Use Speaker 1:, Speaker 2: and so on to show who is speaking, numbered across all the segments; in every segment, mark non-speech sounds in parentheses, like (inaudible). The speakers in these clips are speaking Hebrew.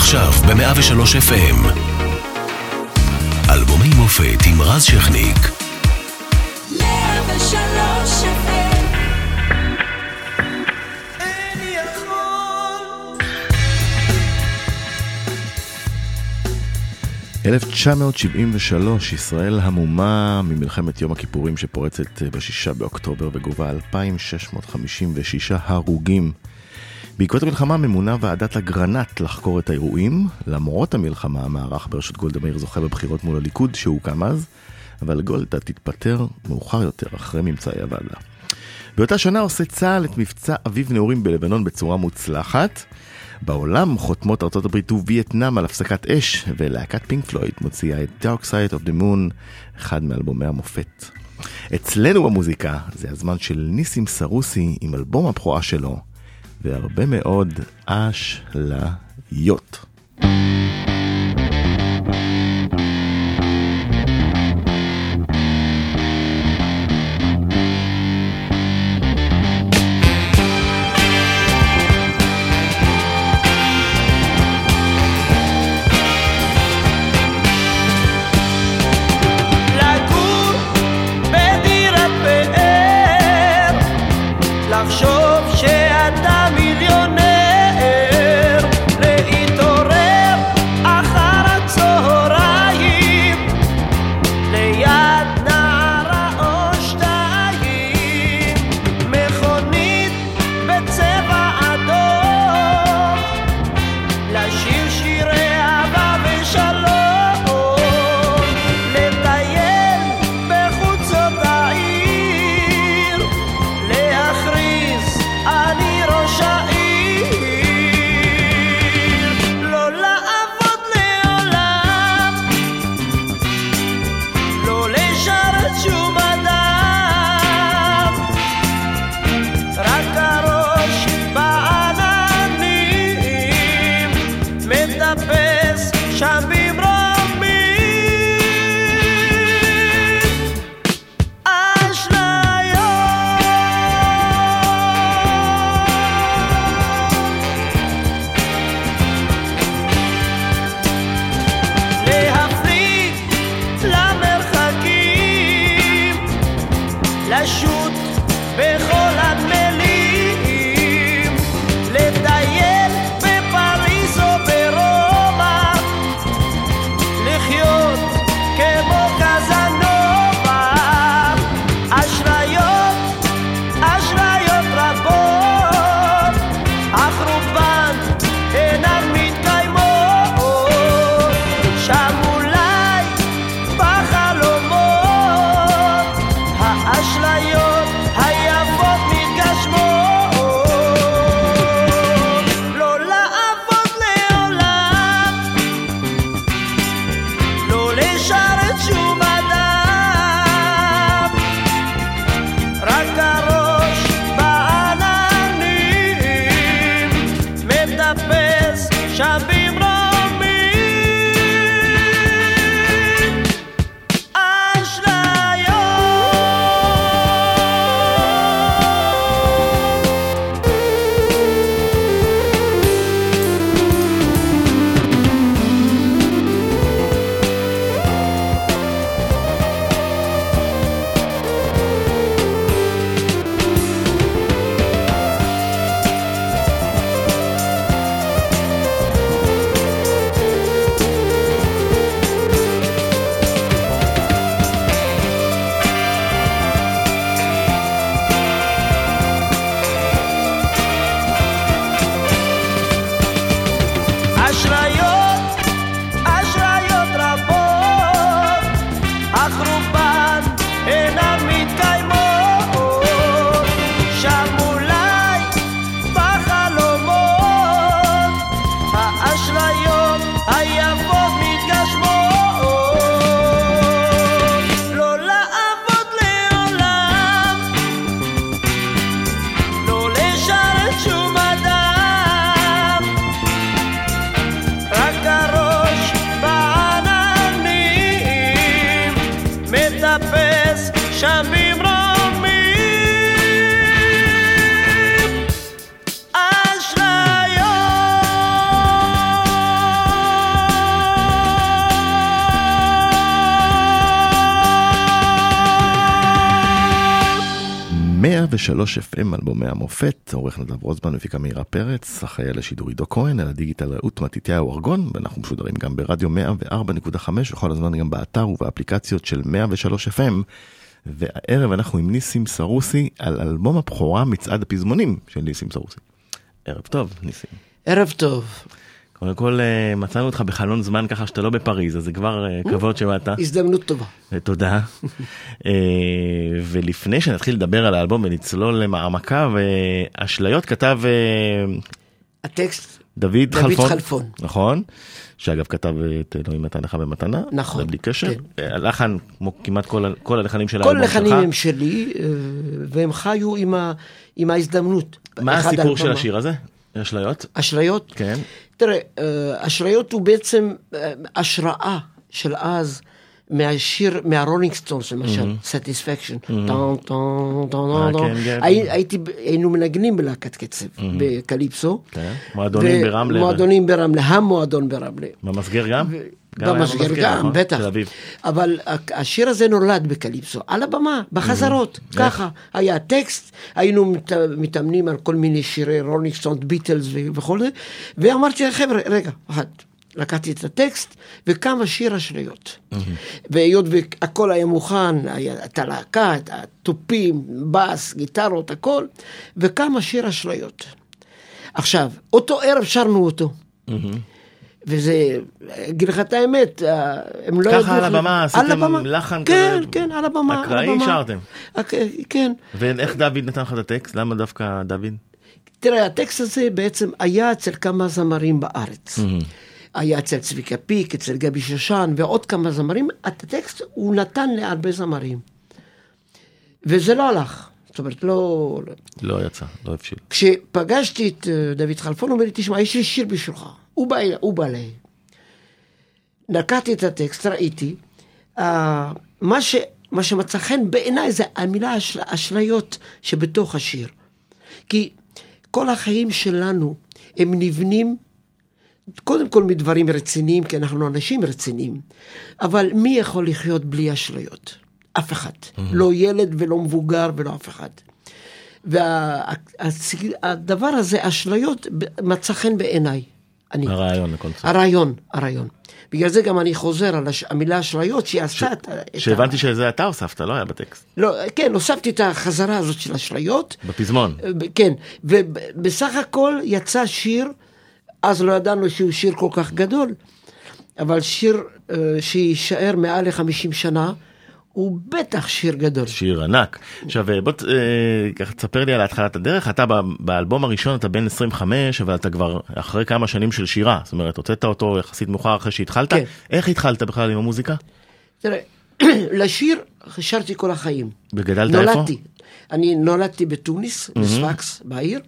Speaker 1: עכשיו ב-103 FM. אלבומי מופת עם רז שכניק. 103 FM 1973, ישראל המומה ממלחמת יום הכיפורים שפורצת בשישה באוקטובר וגובה 2,656 הרוגים. בעקבות המלחמה ממונה ועדת אגרנט לחקור את האירועים. למרות המלחמה, המערך בראשות גולדה מאיר זוכה בבחירות מול הליכוד שהוקם אז, אבל גולדה תתפטר מאוחר יותר אחרי ממצאי הוועדה. באותה שנה עושה צה"ל את מבצע אביב נעורים בלבנון בצורה מוצלחת. בעולם חותמות ארצות הברית ווייטנאם על הפסקת אש, ולהקת פינק פלויד מוציאה את Dark Side of the Moon, אחד מאלבומי המופת. אצלנו במוזיקה זה הזמן של ניסים סרוסי עם אלבום הבכורה שלו, והרבה מאוד אשליות.
Speaker 2: 103 FM אלבומי המופת, עורך נדב רוזמן, מפיקה מאירה פרץ, אחראי על השידור עידו כהן, על הדיגיטל רעות מתתיהו ארגון, ואנחנו משודרים גם ברדיו 104.5 וכל הזמן גם באתר ובאפליקציות של 103 FM. והערב אנחנו עם ניסים סרוסי על אלבום הבכורה מצעד הפזמונים של ניסים סרוסי. ערב טוב, ניסים.
Speaker 3: ערב טוב.
Speaker 2: קודם כל אה, מצאנו אותך בחלון זמן ככה שאתה לא בפריז, אז זה כבר אה, כבוד שבאת.
Speaker 3: הזדמנות טובה.
Speaker 2: תודה. (laughs) ולפני שנתחיל לדבר על האלבום ונצלול למעמקיו, אשליות כתב...
Speaker 3: הטקסט
Speaker 2: דוד, חלפון.
Speaker 3: חלפון.
Speaker 2: נכון. שאגב כתב את אלוהים נתן לך במתנה.
Speaker 3: נכון,
Speaker 2: זה בלי קשר.
Speaker 3: כן.
Speaker 2: הלחן, כמו כמעט כל, כל הלחנים של
Speaker 3: כל
Speaker 2: האלבום שלך.
Speaker 3: הלחנים הם שלי, אה, והם חיו עם, ה, עם ההזדמנות.
Speaker 2: מה הסיפור של. השיר הזה? אשליות?
Speaker 3: אשליות?
Speaker 2: כן.
Speaker 3: תראה, אה, אשליות הוא בעצם אה, השראה של אז. מהשיר, מה Rolling Stones למשל, Satisfaction, טון,
Speaker 2: כן, כן.
Speaker 3: היינו מנגנים בלהקת קצב, בקליפסו,
Speaker 2: כן. מועדונים ברמלה.
Speaker 3: מועדונים ברמלה, המועדון ברמלה.
Speaker 2: במסגר גם?
Speaker 3: במסגר, גם,
Speaker 2: נכון?
Speaker 3: בטח. אבל השיר הזה נולד בקליפסו, על הבמה, בחזרות, ככה. היה טקסט, היינו מת- מתאמנים על כל מיני שירי Rolling Stones, Beatles ו- וכל זה, ואמרתי, חבר'ה, רגע, אחד. לקחתי את הטקסט וקם השיר אשליות. והיות והכל היה מוכן, הלהקה, את התופים, בס, גיטרות, הכל, וקם השיר אשליות. עכשיו, אותו ערב שרנו אותו. וזה, אגיד לך את האמת, הם לא
Speaker 2: ככה על הבמה, עשיתם. לחן
Speaker 3: כן,
Speaker 2: כזה?
Speaker 3: כן, על הבמה.
Speaker 2: אקראי. שרתם?
Speaker 3: כן.
Speaker 2: ואיך דוד נתן לך את הטקסט? למה דווקא דוד?
Speaker 3: תראה, הטקסט הזה בעצם היה אצל כמה זמרים בארץ. היה אצל צביקה פיק, אצל גבי שושן ועוד כמה זמרים. את הטקסט הוא נתן להרבה זמרים. וזה לא הלך. זאת אומרת, לא...
Speaker 2: לא יצא, לא הבשיל.
Speaker 3: כשפגשתי את אה, דוד חלפון, הוא אומר לי, תשמע, יש לי שיר בשבילך. הוא אליי. לקחתי את הטקסט, ראיתי. אה, מה, ש, מה שמצא חן בעיניי זה המילה אשל, אשליות שבתוך השיר. כי כל החיים שלנו הם נבנים קודם כל מדברים רציניים, כי אנחנו אנשים רציניים, אבל מי יכול לחיות בלי אשליות? אף אחד. לא ילד ולא מבוגר ולא אף אחד. והדבר הזה, אשליות, מצא חן בעיניי. אני.
Speaker 2: הרעיון לקונספט.
Speaker 3: הרעיון, הרעיון. בגלל זה גם אני חוזר על הש... המילה אשליות שהיא עשתה את ה... את ה-
Speaker 2: שהבנתי שזה אתה הוספת, לא היה בטקסט.
Speaker 3: לא, כן, הוספתי את החזרה הזאת של אשליות.
Speaker 2: בפזמון.
Speaker 3: כן, ובסך הכל יצא שיר, אז לא ידענו שהוא שיר כל כך גדול, אבל שיר אה, שיישאר מעל ל-50 שנה, הוא בטח שיר גדול.
Speaker 2: שיר ענק. עכשיו בוא ת- אה, ככה תספר לי על התחלת הדרך, אתה באלבום הראשון אתה בן 25 אבל אתה כבר אחרי כמה שנים של שירה, זאת אומרת הוצאת אותו יחסית מאוחר אחרי שהתחלת,
Speaker 3: כן.
Speaker 2: איך התחלת בכלל עם המוזיקה?
Speaker 3: תראה, (clears throat) לשיר שרתי כל החיים.
Speaker 2: וגדלת איפה?
Speaker 3: נולדתי. אני נולדתי בתוניס, בספקס, בעיר.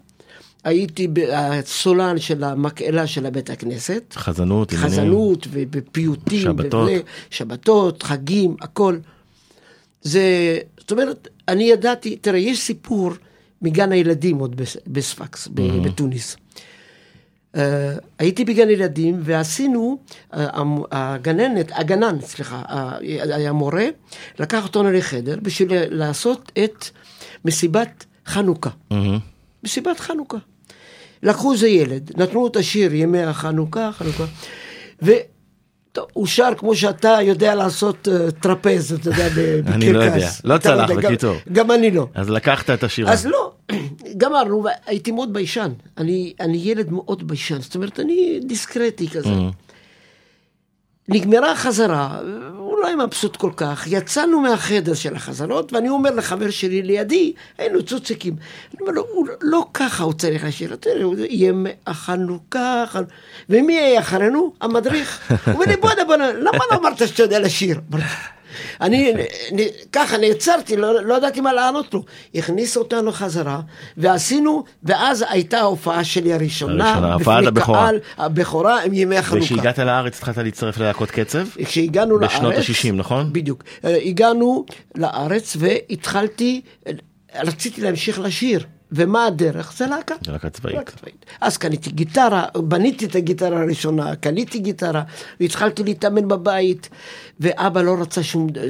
Speaker 3: הייתי הסולן של המקהלה של הבית הכנסת.
Speaker 2: חזנות.
Speaker 3: חזנות ובפיוטים.
Speaker 2: שבתות.
Speaker 3: שבתות, חגים, הכל. זה, זאת אומרת, אני ידעתי, תראה, יש סיפור מגן הילדים עוד בס- בספקס, ב- בתוניס. Uh, הייתי בגן ילדים ועשינו, uh, הגננת, הגנן, סליחה, היה מורה, לקח אותנו לחדר בשביל לעשות את מסיבת חנוכה.
Speaker 2: מהמם.
Speaker 3: מסיבת חנוכה. לקחו איזה ילד, נתנו לו את השיר ימי החנוכה, חנוכה, והוא שר כמו שאתה יודע לעשות uh, טרפז, אתה יודע, (laughs) בקרקס.
Speaker 2: אני לא יודע, לא צלח, בקיצור.
Speaker 3: גם אני לא.
Speaker 2: אז לקחת את השירה.
Speaker 3: אז לא, (clears throat) גמרנו, והייתי מאוד ביישן. אני, אני ילד מאוד ביישן, זאת אומרת, אני דיסקרטי כזה. נגמרה החזרה, הוא לא היה מבסוט כל כך, יצאנו מהחדר של החזרות, ואני אומר לחבר שלי לידי, היינו צוציקים. אני אומר לו, הוא לא ככה הוא צריך לשיר, תראה, הו ימי החנוכה, חנ... ומי יהיה אחרינו? המדריך. הוא אומר לי, בוא'נה, בוא'נה, למה לא אמרת שאתה יודע לשיר? אני ככה נעצרתי, לא, לא ידעתי מה לענות לו. הכניס אותנו חזרה, ועשינו, ואז הייתה ההופעה שלי הראשונה,
Speaker 2: הראשונה,
Speaker 3: בפני. קהל, הבכורה עם ימי החנוכה.
Speaker 2: וכשהגעת לארץ התחלת להצטרף ללהקות קצב?
Speaker 3: כשהגענו לארץ...
Speaker 2: בשנות ה-60, נכון?
Speaker 3: בדיוק. אה, הגענו לארץ והתחלתי, אה, רציתי להמשיך לשיר. ומה הדרך? זה להקה.
Speaker 2: זה להקה צבאית.
Speaker 3: אז קניתי גיטרה, בניתי את הגיטרה הראשונה, קניתי גיטרה, והתחלתי להתאמן בבית, ואבא לא רצה שום, אה,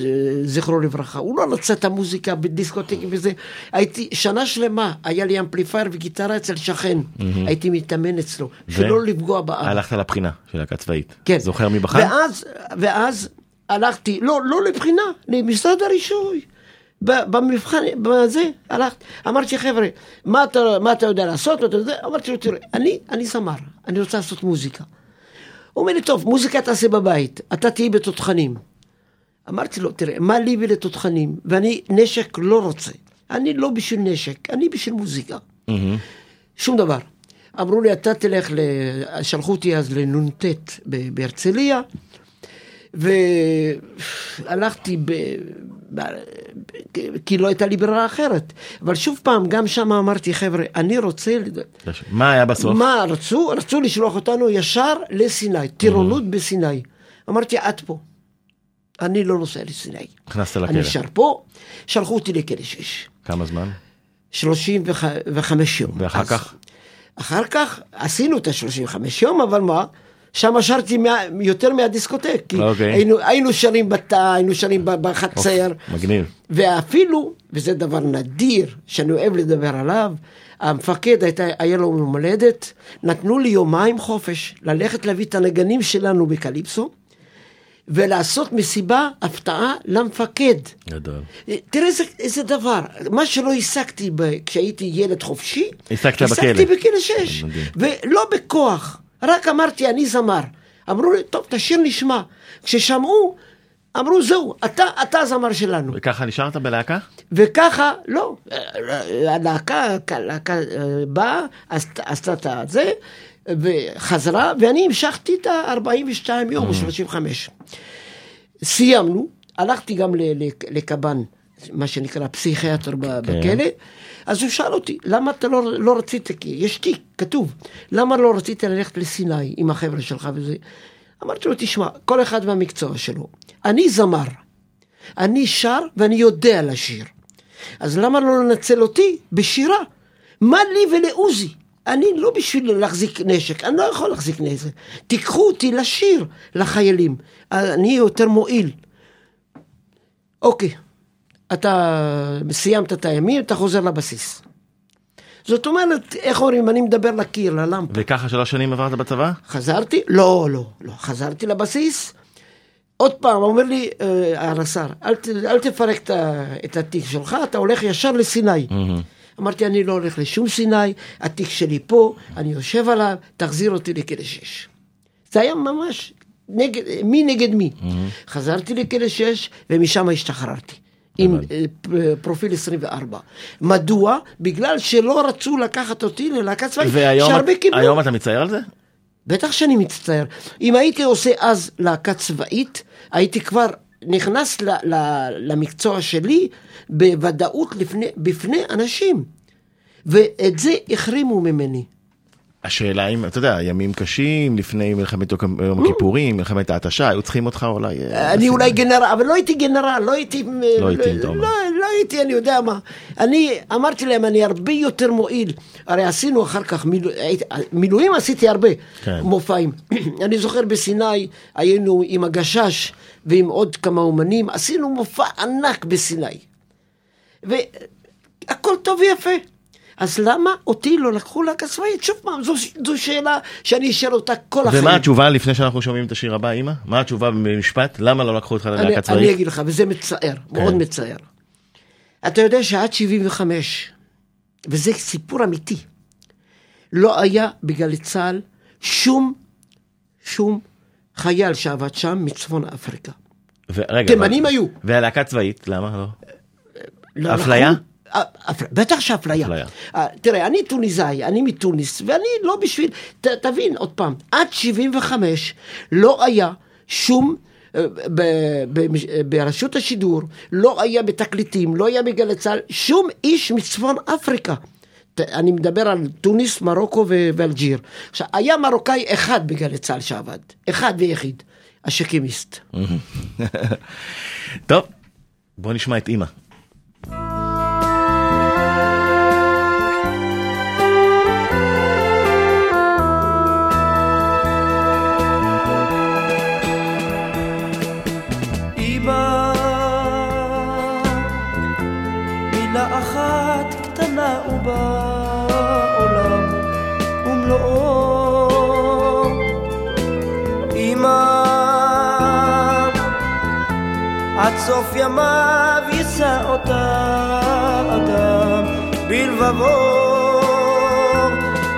Speaker 3: זכרו לברכה, הוא לא רצה את המוזיקה בדיסקוטקים וזה. הייתי, שנה שלמה, היה לי אמפליפייר וגיטרה אצל שכן, הייתי מתאמן אצלו, שלא לפגוע באבא.
Speaker 2: הלכת לבחינה של להקה צבאית.
Speaker 3: כן.
Speaker 2: זוכר מי בחר?
Speaker 3: ואז, ואז הלכתי, לא, לא לבחינה, למשרד הרישוי. במבחן, בזה, הלכתי, אמרתי חבר'ה, מה אתה, מה אתה יודע לעשות? אתה יודע? אמרתי לו, תראה, אני, אני זמר, אני רוצה לעשות מוזיקה. הוא אומר לי, טוב, מוזיקה תעשה בבית, אתה תהיי בתותחנים. אמרתי לו, תראה, מה לי ולתותחנים? ואני נשק לא רוצה. אני לא בשביל נשק, אני בשביל מוזיקה.
Speaker 2: מהמם.
Speaker 3: שום דבר. אמרו לי, אתה תלך, ל... שלחו אותי אז לנ"ט בהרצליה, והלכתי ב... ב... כי לא הייתה לי ברירה אחרת. אבל שוב פעם, גם שם אמרתי, חבר'ה, אני רוצה...
Speaker 2: מה היה בסוף?
Speaker 3: מה רצו? רצו לשלוח אותנו ישר לסיני, טירונות בסיני. אמרתי, עד פה. אני לא נוסע לסיני.
Speaker 2: נכנסת
Speaker 3: אני
Speaker 2: לכלא.
Speaker 3: נשאר פה, שלחו אותי לכלא שש.
Speaker 2: כמה זמן?
Speaker 3: 35 יום.
Speaker 2: ואחר
Speaker 3: אז-
Speaker 2: כך?
Speaker 3: אחר כך עשינו את ה-35 יום, אבל מה? שם שרתי מה, יותר מהדיסקוטק. כי
Speaker 2: אוקיי.
Speaker 3: היינו, היינו שרים בתא, היינו שרים בחצר.
Speaker 2: מגניב.
Speaker 3: ואפילו, וזה דבר נדיר, שאני אוהב לדבר עליו, המפקד הייתה, היה לו יום הולדת, נתנו לי יומיים חופש ללכת להביא את הנגנים שלנו בקליפסו, ולעשות מסיבה הפתעה למפקד.
Speaker 2: גדול.
Speaker 3: תראה איזה, איזה דבר, מה שלא השגתי ב- כשהייתי ילד חופשי,
Speaker 2: השגת
Speaker 3: השגתי
Speaker 2: בכלא.
Speaker 3: בכלא שש,
Speaker 2: מדהים.
Speaker 3: ולא בכוח, רק אמרתי אני זמר. אמרו לי, טוב, תשאיר נשמע. כששמעו, אמרו, זהו, אתה, אתה הזמר שלנו.
Speaker 2: וככה נשארת בלהקה?
Speaker 3: וככה, לא, הלהקה, הלהקה אה, באה, עשת- עשתה את זה, וחזרה, ואני המשכתי את ה-42 יום או 35. סיימנו, הלכתי גם לקב"ן, מה שנקרא פסיכיאטר ב- בכלא, אז הוא שאל אותי, למה אתה לא, לא רצית, כי יש תיק, כתוב, למה לא רצית ללכת לסיני עם החבר'ה שלך וזה? אמרתי לו, תשמע, כל אחד והמקצוע שלו. אני זמר, אני שר ואני יודע לשיר. אז למה לא לנצל אותי בשירה? מה לי ולעוזי? אני לא בשביל להחזיק נשק, אני לא יכול להחזיק נשק. תיקחו אותי לשיר לחיילים, אני יותר מועיל. אוקיי, אתה סיימת את הימים, אתה חוזר לבסיס. זאת אומרת, איך אומרים, אני מדבר לקיר, ללמפה.
Speaker 2: וככה שלוש שנים עברת בצבא?
Speaker 3: חזרתי? לא, לא, לא. חזרתי לבסיס. עוד פעם, אומר לי אה, הרס"ר, אל, אל תפרק את את התיק שלך, אתה הולך ישר לסיני. אמרתי, אני לא הולך לשום סיני, התיק שלי פה, אני יושב עליו, תחזיר אותי לכלא שש. זה היה ממש נגד, מי נגד מי. חזרתי לכלא שש, ומשם השתחררתי. עם אה, פרופיל 24. מדוע? בגלל שלא רצו לקחת אותי ללהקה צבאית,
Speaker 2: והיום
Speaker 3: שהרבה קיבלו.
Speaker 2: היום אתה מצטער על זה?
Speaker 3: בטח שאני מצטער. אם הייתי עושה אז להקה צבאית, הייתי כבר נכנס ל, ל, למקצוע שלי בוודאות לפני, בפני אנשים. ואת זה החרימו ממני.
Speaker 2: השאלה אם, אתה יודע, ימים קשים, לפני מלחמת יום הכיפורים, מלחמת ההתשה, היו צריכים אותך אולי... אה,
Speaker 3: אני אולי גנרל, אבל לא הייתי גנרל, לא הייתי...
Speaker 2: לא הייתי, אתה אומר.
Speaker 3: לא, לא הייתי, אני יודע מה. אני אמרתי להם, אני הרבה יותר מועיל. הרי עשינו אחר כך, מילואים עשיתי הרבה
Speaker 2: כן. מופעים. (clears throat)
Speaker 3: אני זוכר בסיני, היינו עם הגשש ועם עוד כמה אומנים, עשינו מופע ענק בסיני. והכל טוב ויפה. אז למה אותי לא לקחו להקה צבאית? שוב פעם, זו, זו שאלה שאני אשאל אותה כל החיים.
Speaker 2: ומה התשובה לפני שאנחנו שומעים את השיר הבא, אמא? מה התשובה במשפט? למה לא לקחו אותך ללהקה
Speaker 3: אני? אגיד לך, וזה מצער, מאוד
Speaker 2: כן.
Speaker 3: מצער. אתה יודע שעד 75, וזה סיפור אמיתי, לא היה בגלי צה"ל שום, שום חייל שעבד שם מצפון אפריקה.
Speaker 2: ורגע,
Speaker 3: תימנים היו.
Speaker 2: והלהקה צבאית, למה לא?
Speaker 3: לא
Speaker 2: אפליה?
Speaker 3: אה, בטח שאפליה.
Speaker 2: אפליה.
Speaker 3: אה, תראה, אני טוניסאי, אני מתוניס, ואני לא בשביל... ת, תבין, עוד פעם, עד 75 לא היה שום... אה, ב- ב- ברשות השידור, לא היה בתקליטים, לא היה בגלי צה"ל, שום איש מצפון אפריקה. אני מדבר על תוניס, מרוקו ואלג'יר. עכשיו, היה מרוקאי אחד בגלי צה"ל שעבד, אחד ויחיד, השקימיסט. (laughs)
Speaker 2: טוב, בוא נשמע את אמא.
Speaker 1: סוף ימיו יישא אותה אדם בלבבו.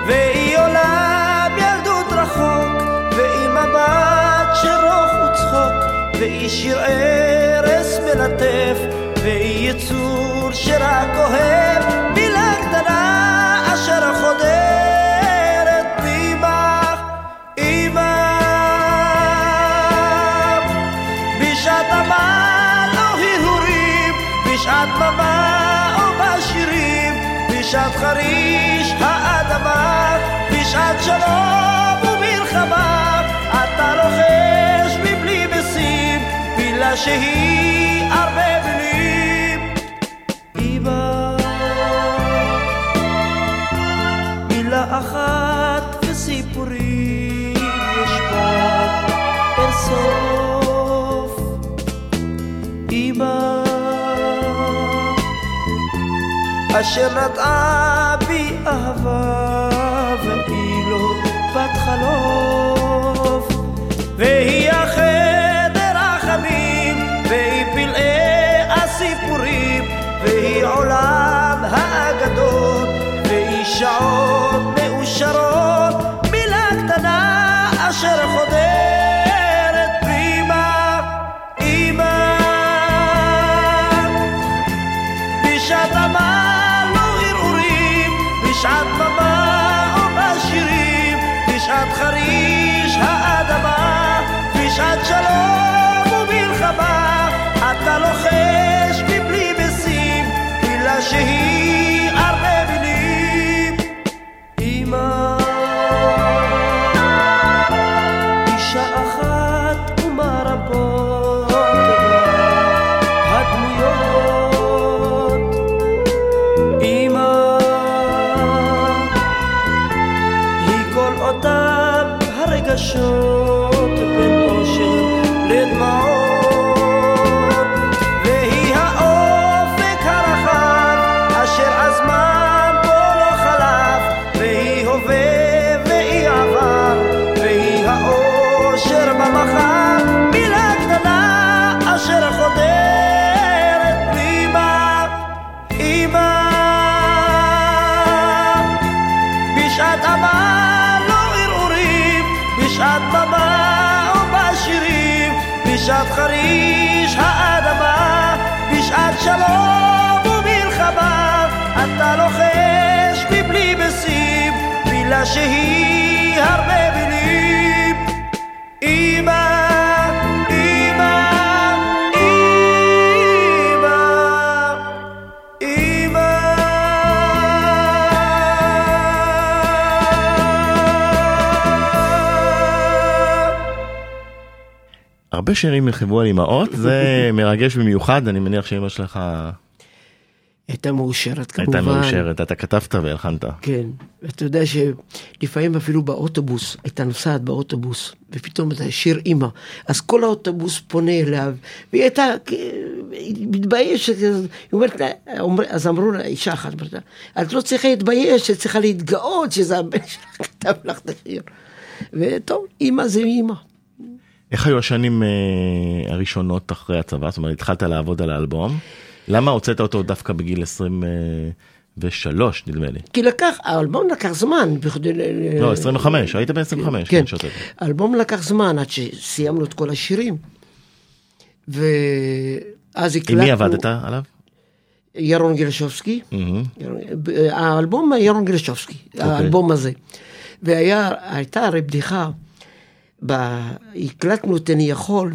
Speaker 1: והיא עולה בילדות רחוק ועם מבט שרוך וצחוק והיא שיר ארס מלטף והיא יצור שרק אוהב שלום ומלחמה אתה לוחש מבלי משים מילה שהיא הרבה מילים אמא מילה אחת וסיפורים יש בה אין סוף. אמא אשר נטעה בי אהבה בת חלוף אתה לוחש מבלי משים מילה שהיא הרבה מילים. אמא הרבה
Speaker 2: שירים נכתבו על אמהות, זה מרגש במיוחד, אני מניח שאמא שלך
Speaker 3: הייתה מאושרת כמובן.
Speaker 2: הייתה מאושרת, אתה כתבת והלחנת.
Speaker 3: כן, ואתה יודע שלפעמים אפילו באוטובוס, הייתה נוסעת באוטובוס, ופתאום אתה שיר אימא, אז כל האוטובוס פונה אליו, והיא הייתה מתביישת, אז היא אומרת, לה- אומר- אז אמרו לה, אישה אחת, אמרת את לא צריכה להתבייש, את צריכה להתגאות שזה הבן שלך (laughs) כתב לך את השיר. וטוב, אימא זה אימא.
Speaker 2: איך היו השנים אה, הראשונות אחרי הצבא? זאת אומרת, התחלת לעבוד על האלבום. למה הוצאת אותו דווקא בגיל 23, נדמה לי?
Speaker 3: כי לקח, האלבום לקח זמן. בכדי
Speaker 2: לא, 25, היית בן 25.
Speaker 3: כן,
Speaker 2: כשהוצאת.
Speaker 3: האלבום לקח זמן עד שסיימנו את כל השירים. ואז הקלטנו...
Speaker 2: עם מי עבדת עליו?
Speaker 3: ירון גרשובסקי. ירון- האלבום ירון גרשובסקי, האלבום הזה. והייתה הרי בדיחה, ב- הקלטנו את אני יכול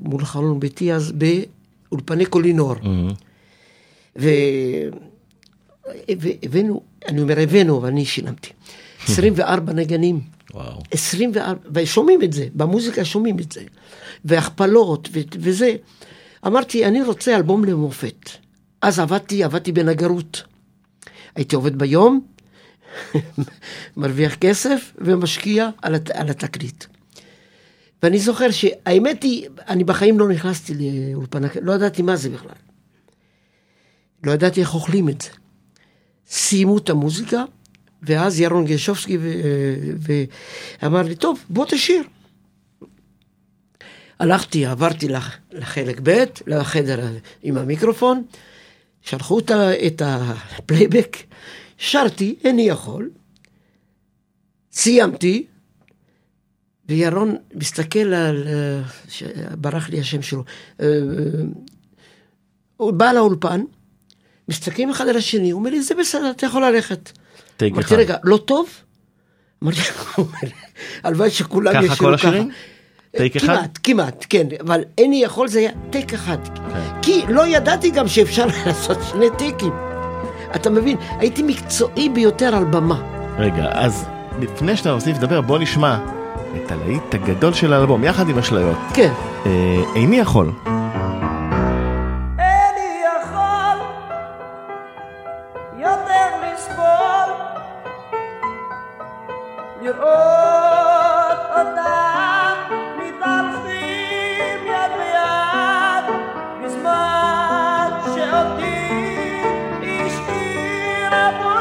Speaker 3: מול חלון ביתי אז באולפני קולינור.
Speaker 2: מהמם.
Speaker 3: והבאנו, אני אומר הבאנו, אבל אני שילמתי. (laughs) 24 נגנים.
Speaker 2: וואו.
Speaker 3: 24, ושומעים את זה, במוזיקה שומעים את זה, והכפלות ו- וזה. אמרתי, אני רוצה אלבום למופת. אז עבדתי, עבדתי בנגרות. הייתי עובד ביום, (laughs) מרוויח כסף ומשקיע על, הת, על התקליט. ואני זוכר שהאמת היא, אני בחיים לא נכנסתי לאולפן, הק- לא ידעתי מה זה בכלל. לא ידעתי איך אוכלים את זה. סיימו את המוזיקה, ואז ירון גרשובסקי ו- ואמר לי, טוב, בוא תשיר. הלכתי, עברתי לח- לחלק ב', לחדר עם המיקרופון, שלחו את הפלייבק, שרתי, איני יכול, סיימתי, וירון מסתכל על, אה, ברח לי השם שלו, אה, אה, הוא בא לאולפן, מסתכלים אחד על השני, הוא אומר לי, זה בסדר, אתה יכול ללכת.
Speaker 1: טייק
Speaker 3: אמרתי,
Speaker 1: אחד.
Speaker 3: רגע, לא טוב? אמרתי, (laughs) הלוואי שכולם
Speaker 1: ככה
Speaker 3: ישאירו
Speaker 1: כל השירים? טייק אחד?
Speaker 3: כמעט, כמעט, כן, אבל איני יכול זה היה טייק אחד.
Speaker 1: כן.
Speaker 3: כי לא ידעתי גם שאפשר (laughs) לעשות שני טייקים. אתה מבין, הייתי מקצועי ביותר על במה.
Speaker 1: רגע, אז לפני שאתה מוסיף לדבר, בוא נשמע את הלהיט הגדול של האלבום, יחד עם אשליות.
Speaker 3: כן.
Speaker 1: אה, איני יכול. love.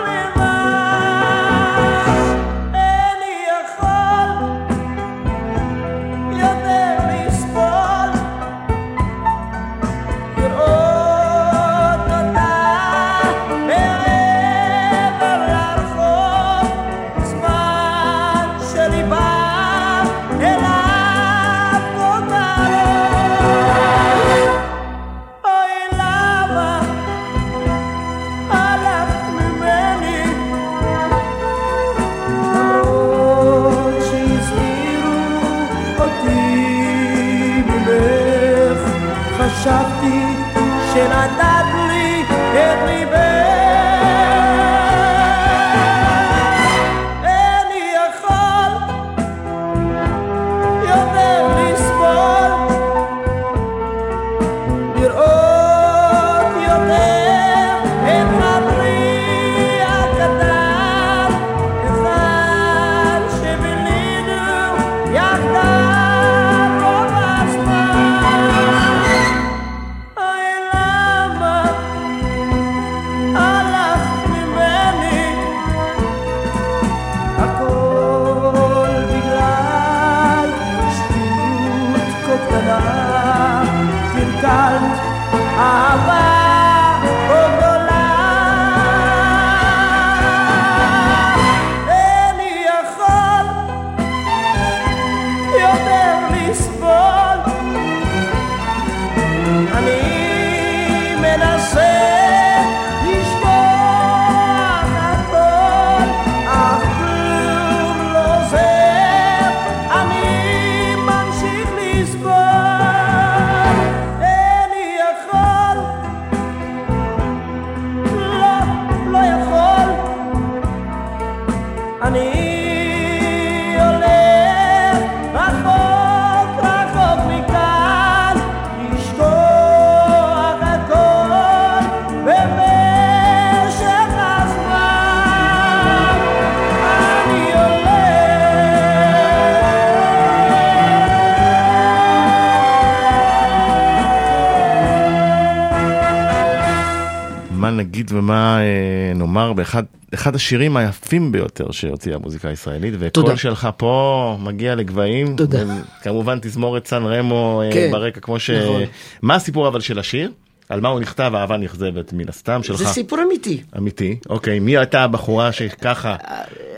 Speaker 1: ומה אה, נאמר באחד אחד השירים היפים ביותר שהוציאה המוזיקה הישראלית, וקול. שלך פה מגיע לגבהים.
Speaker 3: תודה.
Speaker 1: כמובן תזמורת סן רמו אה,
Speaker 3: כן,
Speaker 1: ברקע, כמו ש...
Speaker 3: נכון.
Speaker 1: מה הסיפור אבל של השיר? על מה הוא נכתב, אהבה נכזבת מן הסתם שלך.
Speaker 3: זה סיפור אמיתי.
Speaker 1: אמיתי. אוקיי, מי הייתה הבחורה שככה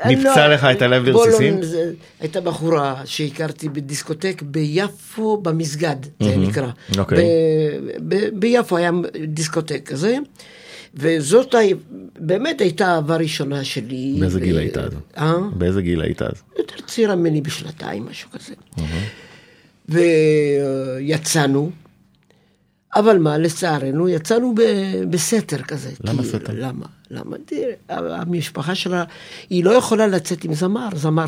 Speaker 3: אני
Speaker 1: ניפצה
Speaker 3: לא-
Speaker 1: לך את הלב
Speaker 3: לא-
Speaker 1: לרסיסים?
Speaker 3: הייתה בחורה שהכרתי בדיסקוטק ביפו במסגד, זה נקרא.
Speaker 1: אוקיי.
Speaker 3: ביפו היה דיסקוטק כזה, וזאת באמת הייתה אהבה ראשונה שלי.
Speaker 1: באיזה
Speaker 3: ו-
Speaker 1: גיל היית אז?
Speaker 3: אה?
Speaker 1: באיזה גיל היית אז?
Speaker 3: יותר צעירה ממני בשנתיים, משהו כזה. ויצאנו, אבל מה, לצערנו, יצאנו ב- בסתר כזה.
Speaker 1: למה סתר?
Speaker 3: למה? למה? תראה, המשפחה שלה, היא לא יכולה לצאת עם זמר. זמר,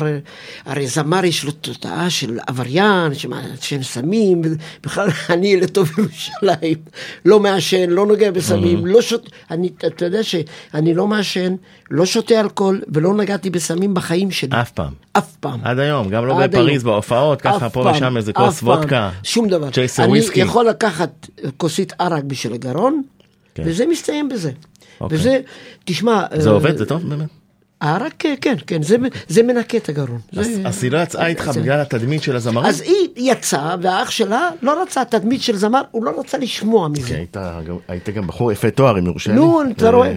Speaker 3: הרי זמר יש לו תודעה של עבריין, שמעשן סמים, בכלל (laughs) אני לטוב ירושלים, (laughs) לא מעשן, לא נוגע בסמים, לא שותה, אני, אתה יודע שאני לא מעשן, לא שותה אלכוהול ולא נגעתי בסמים בחיים שלי.
Speaker 1: אף פעם.
Speaker 3: אף פעם.
Speaker 1: עד היום, גם לא בפריז. בהופעות, ככה פה ושם איזה כוס. וודקה.
Speaker 3: שום דבר.
Speaker 1: צ'ייסר וויסקי.
Speaker 3: אני יכול לקחת כוסית ערק בשביל הגרון,
Speaker 1: כן.
Speaker 3: וזה מסתיים בזה.
Speaker 1: אוקיי.
Speaker 3: וזה, תשמע...
Speaker 1: זה
Speaker 3: אה,
Speaker 1: עובד? זה טוב באמת?
Speaker 3: הערק, כן, כן, כן, זה, זה מנקה את הגרון.
Speaker 2: אז
Speaker 3: זה-
Speaker 2: אז היא לא יצאה איתך
Speaker 3: זה-
Speaker 2: בגלל התדמית של הזמרים?
Speaker 3: אז היא יצאה, והאח שלה לא רצה תדמית של זמר, הוא לא רצה לשמוע
Speaker 2: כי
Speaker 3: מזה.
Speaker 2: היית גם- היית גם בחור יפה תואר, אם יורשה לי.
Speaker 3: נו, אתה רואה.
Speaker 2: אה.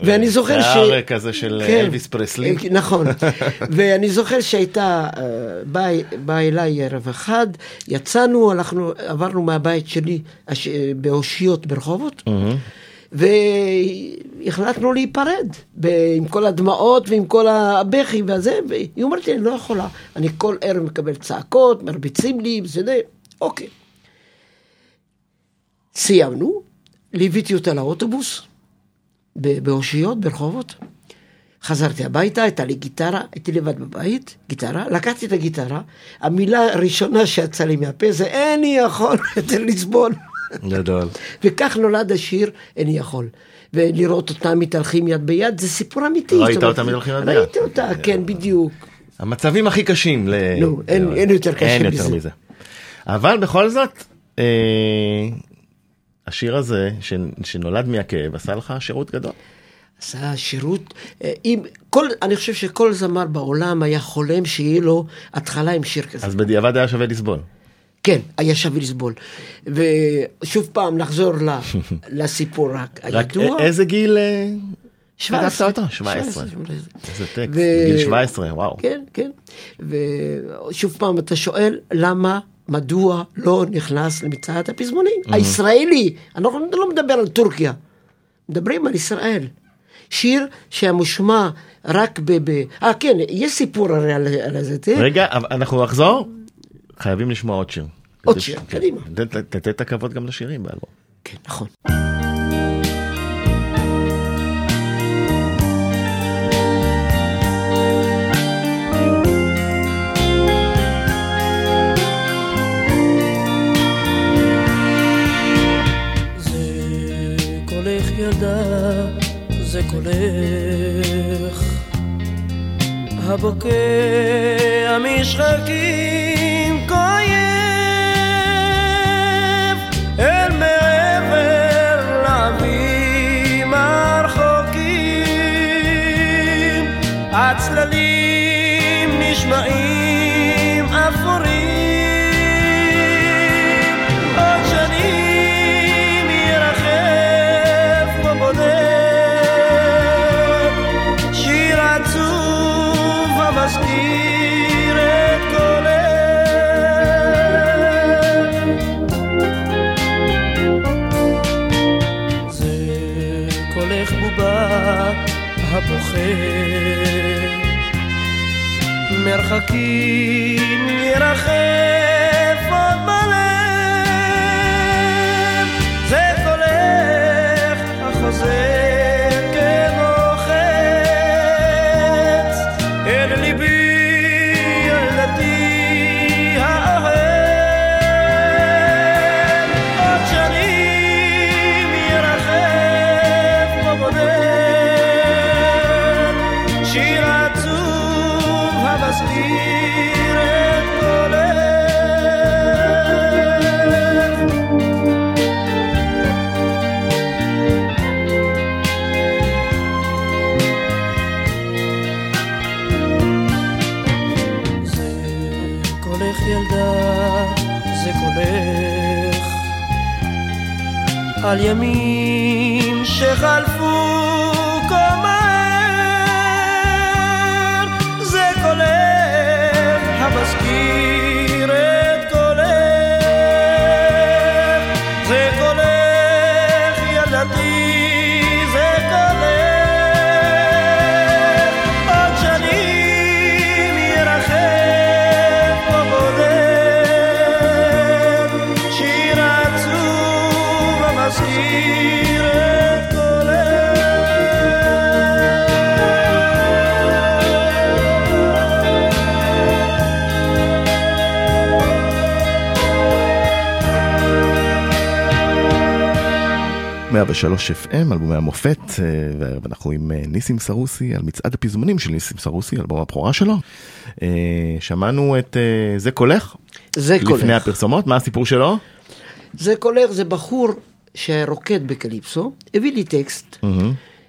Speaker 3: ואני זוכר ש...
Speaker 2: שיער כזה של
Speaker 3: כן.
Speaker 2: אלוויס פרסלי.
Speaker 3: אה, נכון. (laughs) ואני זוכר שהייתה, אה, באה באה אליי ערב אחד, יצאנו, הלכנו, עברנו מהבית שלי אה, באושיות ברחובות, והחלטנו להיפרד, עם כל הדמעות ועם כל הבכי והזה, והיא אומרת לי, אני לא יכולה, אני כל ערב מקבל צעקות, מרביצים לי, זה אוקיי. סיימנו, ליוויתי אותה לאוטובוס, באושיות, ברחובות. חזרתי הביתה, הייתה לי גיטרה, הייתי לבד בבית, גיטרה, לקחתי את הגיטרה, המילה הראשונה שיצאה לי מהפה זה איני יכול יותר (laughs) לסבול.
Speaker 2: גדול.
Speaker 3: וכך נולד השיר איני יכול. ולראות אותם מתהלכים יד ביד זה סיפור אמיתי.
Speaker 2: ראית אותם מתהלכים יד ביד?
Speaker 3: ראיתי אותה, כן, בדיוק.
Speaker 2: המצבים הכי קשים.
Speaker 3: נו, אין- יותר קשה
Speaker 2: אין יותר
Speaker 3: מזה.
Speaker 2: אבל בכל זאת, אה, השיר הזה ש- שנולד מהכאב עשה לך שירות גדול.
Speaker 3: עשה שירות, אה, אם, כל, אני חושב שכל זמר בעולם היה חולם שיהיה לו התחלה עם שיר כזה.
Speaker 2: אז בדיעבד היה שווה לסבול.
Speaker 3: כן, היה שווה לסבול. ושוב פעם, נחזור (laughs) לסיפור הידוע.
Speaker 2: איזה גיל אה,
Speaker 3: 17.
Speaker 2: כתבת אותו? 17.
Speaker 3: 17.
Speaker 2: איזה טקסט, גיל 17, וואו.
Speaker 3: כן, כן. ושוב פעם, אתה שואל, למה, מדוע לא נכנס למצעד הפזמונים? הישראלי, אנחנו לא מדבר על טורקיה, מדברים על ישראל. שיר שהמושמע רק ב... אה, כן, יש סיפור הרי על, זה.
Speaker 2: רגע, אנחנו נחזור, חייבים לשמוע עוד שיר.
Speaker 3: עוד שיר, קדימה.
Speaker 2: תת- תת תת את הכבוד גם לשירים באלבום.
Speaker 3: כן, נכון.
Speaker 1: זה קולך הבוקע משחקים כואב הבוכה מרחקים ירחף על ימים שחלפו
Speaker 2: FM, אלבומי המופת, אה, והערב אנחנו עם אה, ניסים סרוסי על מצעד הפזמונים של ניסים סרוסי, אלבום הבכורה שלו. אה, שמענו את זה קולך,
Speaker 3: זה קולך.
Speaker 2: לפני הפרסומות, מה הסיפור שלו?
Speaker 3: זה קולך, זה בחור שרוקד בקליפסו, הביא לי טקסט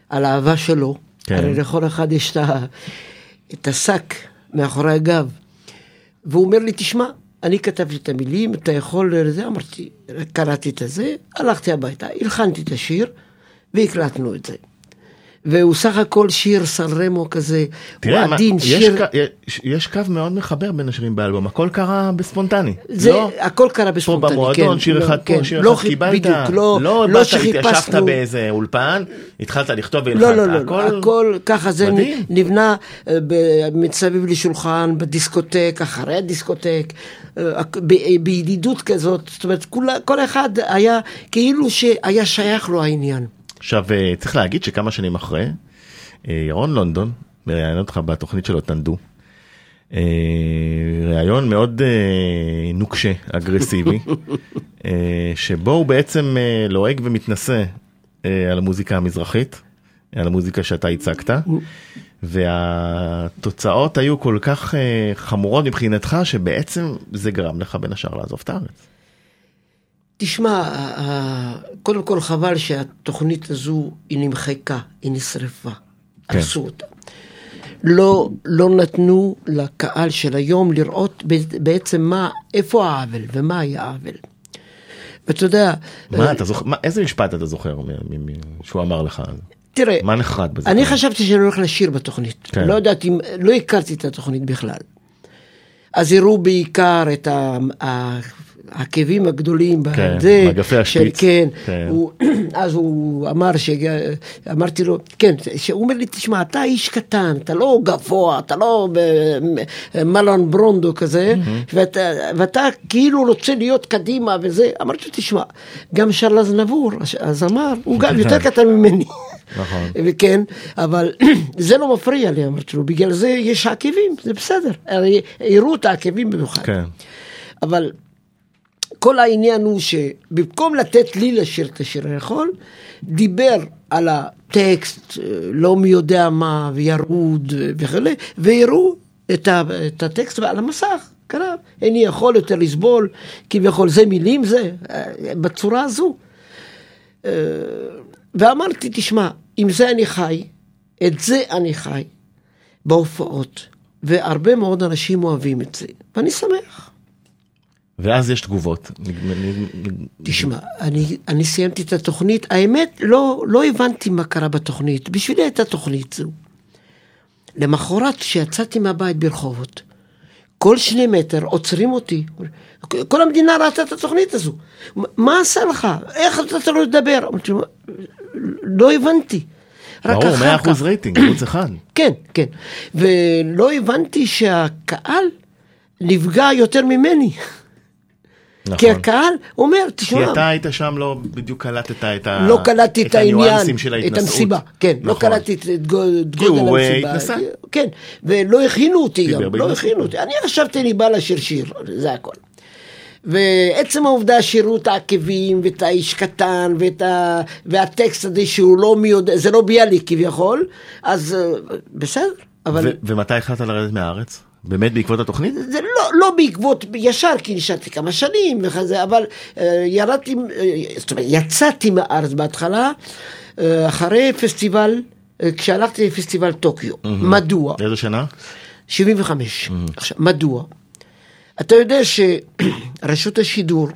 Speaker 3: על האהבה שלו
Speaker 2: כן.
Speaker 3: הרי לכל אחד יש את השק מאחורי הגב. והוא אומר לי, תשמע, אני כתבתי את המילים, אתה יכול לזה? אמרתי, קראתי את הזה, הלכתי הביתה, הלחנתי את השיר, והקלטנו את זה. והוא סך הכל שיר סן רמו כזה, הוא
Speaker 2: תראה, מה-
Speaker 3: עדין,
Speaker 2: יש
Speaker 3: שיר...
Speaker 2: ק- יש- יש קו מאוד מחבר בין השירים באלבום, הכל קרה בספונטני.
Speaker 3: זה,
Speaker 2: לא?
Speaker 3: הכל קרה בספונטני,
Speaker 2: במועדון,
Speaker 3: כן,
Speaker 2: שיר
Speaker 3: לא,
Speaker 2: אחד
Speaker 3: כן,
Speaker 2: פה, שיר
Speaker 3: לא
Speaker 2: אחד קיבלת,
Speaker 3: בדיוק, לא,
Speaker 2: לא
Speaker 3: לא
Speaker 2: באת, ישבת
Speaker 3: שחיפשנו,
Speaker 2: באיזה אולפן, התחלת לכתוב והלחנת,
Speaker 3: לא, לא, לא,
Speaker 2: הכל...
Speaker 3: הכל ככה זה
Speaker 2: מדהים.
Speaker 3: נבנה ב- מסביב לשולחן, בדיסקוטק, אחרי הדיסקוטק, ב- בידידות כזאת, זאת אומרת, כולה, כל אחד היה כאילו שהיה שייך לו העניין.
Speaker 2: עכשיו, אה, צריך להגיד שכמה שנים אחרי, אה, ירון לונדון מראיין אותך בתוכנית שלו, תנדו. אה, ראיון מאוד אה, נוקשה, אגרסיבי, (laughs) אה, שבו הוא בעצם אה, לועג ומתנשא אה, על המוזיקה המזרחית, על המוזיקה שאתה הצגת, והתוצאות היו כל כך אה, חמורות מבחינתך, שבעצם זה גרם לך בין השאר לעזוב את הארץ.
Speaker 3: תשמע, ה- ה- קודם כל חבל שהתוכנית הזו היא נמחקה, היא נשרפה,
Speaker 2: כן.
Speaker 3: הרסו אותה. לא, לא נתנו לקהל של היום לראות בעצם מה, איפה העוול ומה היה העוול. ואתה יודע,
Speaker 2: מה אתה זוכר, מה- איזה משפט אתה זוכר שהוא אמר לך?
Speaker 3: תראה,
Speaker 2: מה נחרד בזה?
Speaker 3: אני חשבתי שאני הולך לשיר בתוכנית.
Speaker 2: כן.
Speaker 3: לא ידעתי, לא הכרתי את התוכנית בכלל. אז הראו בעיקר את ה- העקבים הגדולים
Speaker 2: כן,
Speaker 3: בזה.
Speaker 2: מגפי
Speaker 3: של-
Speaker 2: השפיץ.
Speaker 3: כן.
Speaker 2: כן.
Speaker 3: הוא- (clears throat) אז הוא אמר, ש- אמרתי לו, כן, שהוא אומר לי, תשמע, אתה איש קטן, אתה לא גבוה, אתה לא מלון ברונדו כזה, ואתה, ואתה כאילו רוצה להיות קדימה וזה. אמרתי לו, תשמע, גם שרלז נבור, הזמר, הוא גם יותר (laughs) קטן ממני.
Speaker 2: נכון. (laughs)
Speaker 3: וכן, אבל (clears throat) זה לא מפריע לי, אמרתי לו, בגלל זה יש עקבים, זה בסדר, הרי הראו את העקבים במיוחד.
Speaker 2: כן.
Speaker 3: אבל כל העניין הוא שבמקום לתת לי לשיר את השיר היכול, דיבר על הטקסט, אה, לא מי יודע מה, וירוד וכולי, והראו את, את הטקסט על המסך. קרה, איני יכול יותר לסבול, כביכול זה מילים זה, אה, בצורה הזו. אה, ואמרתי, תשמע, עם זה אני חי, את זה אני חי, בהופעות, והרבה מאוד אנשים אוהבים את זה, ואני שמח.
Speaker 2: ואז יש תגובות.
Speaker 3: תשמע, אני, אני סיימתי את התוכנית, האמת, לא, לא הבנתי מה קרה בתוכנית, בשבילי הייתה תוכנית זו. למחרת, כשיצאתי מהבית ברחובות, כל שני מטר עוצרים אותי. כל המדינה ראתה את התוכנית הזו. מה עשה לך? איך אתה לא לדבר? לא הבנתי. רק
Speaker 2: ברור,
Speaker 3: אחר
Speaker 2: 100%
Speaker 3: כך.
Speaker 2: רייטינג, ערוץ אחד. (clears throat)
Speaker 3: כן, כן. ולא הבנתי שהקהל נפגע יותר ממני. (laughs) כי
Speaker 2: נכון.
Speaker 3: הקהל אומר,
Speaker 2: כי
Speaker 3: תשמע,
Speaker 2: אתה היית שם, לא בדיוק קלטת את ה...
Speaker 3: לא קלטתי את העניין,
Speaker 2: הניואנסים של
Speaker 3: את
Speaker 2: ההתנשאות.
Speaker 3: המסיבה, כן, לא
Speaker 2: נכון.
Speaker 3: קלטתי את את גו- את
Speaker 2: כי הוא,
Speaker 3: גודל
Speaker 2: אה,
Speaker 3: המסיבה,
Speaker 2: התנסה.
Speaker 3: כן, ולא הכינו אותי גם, לא. הכינו אותי, אני חשבתי אני בא לשיר שיר, זה הכל. ועצם העובדה שירו את העקבים ואת האיש קטן ואת ה... והטקסט הזה שהוא לא מי יודע, זה לא ביאליק כביכול, אז אה, בסדר, אבל
Speaker 2: ו- ומתי החלטת לרדת מהארץ? באמת בעקבות התוכנית?
Speaker 3: זה לא, לא בעקבות, ישר, כי נשארתי כמה שנים וכזה, אבל אה, ירדתי, אה, זאת אומרת, יצאתי מהארץ בהתחלה, אה, אחרי פסטיבל, אה, כשהלכתי לפסטיבל טוקיו. מדוע?
Speaker 2: איזה שנה?
Speaker 3: 75. עכשיו, מדוע? אתה יודע שרשות השידור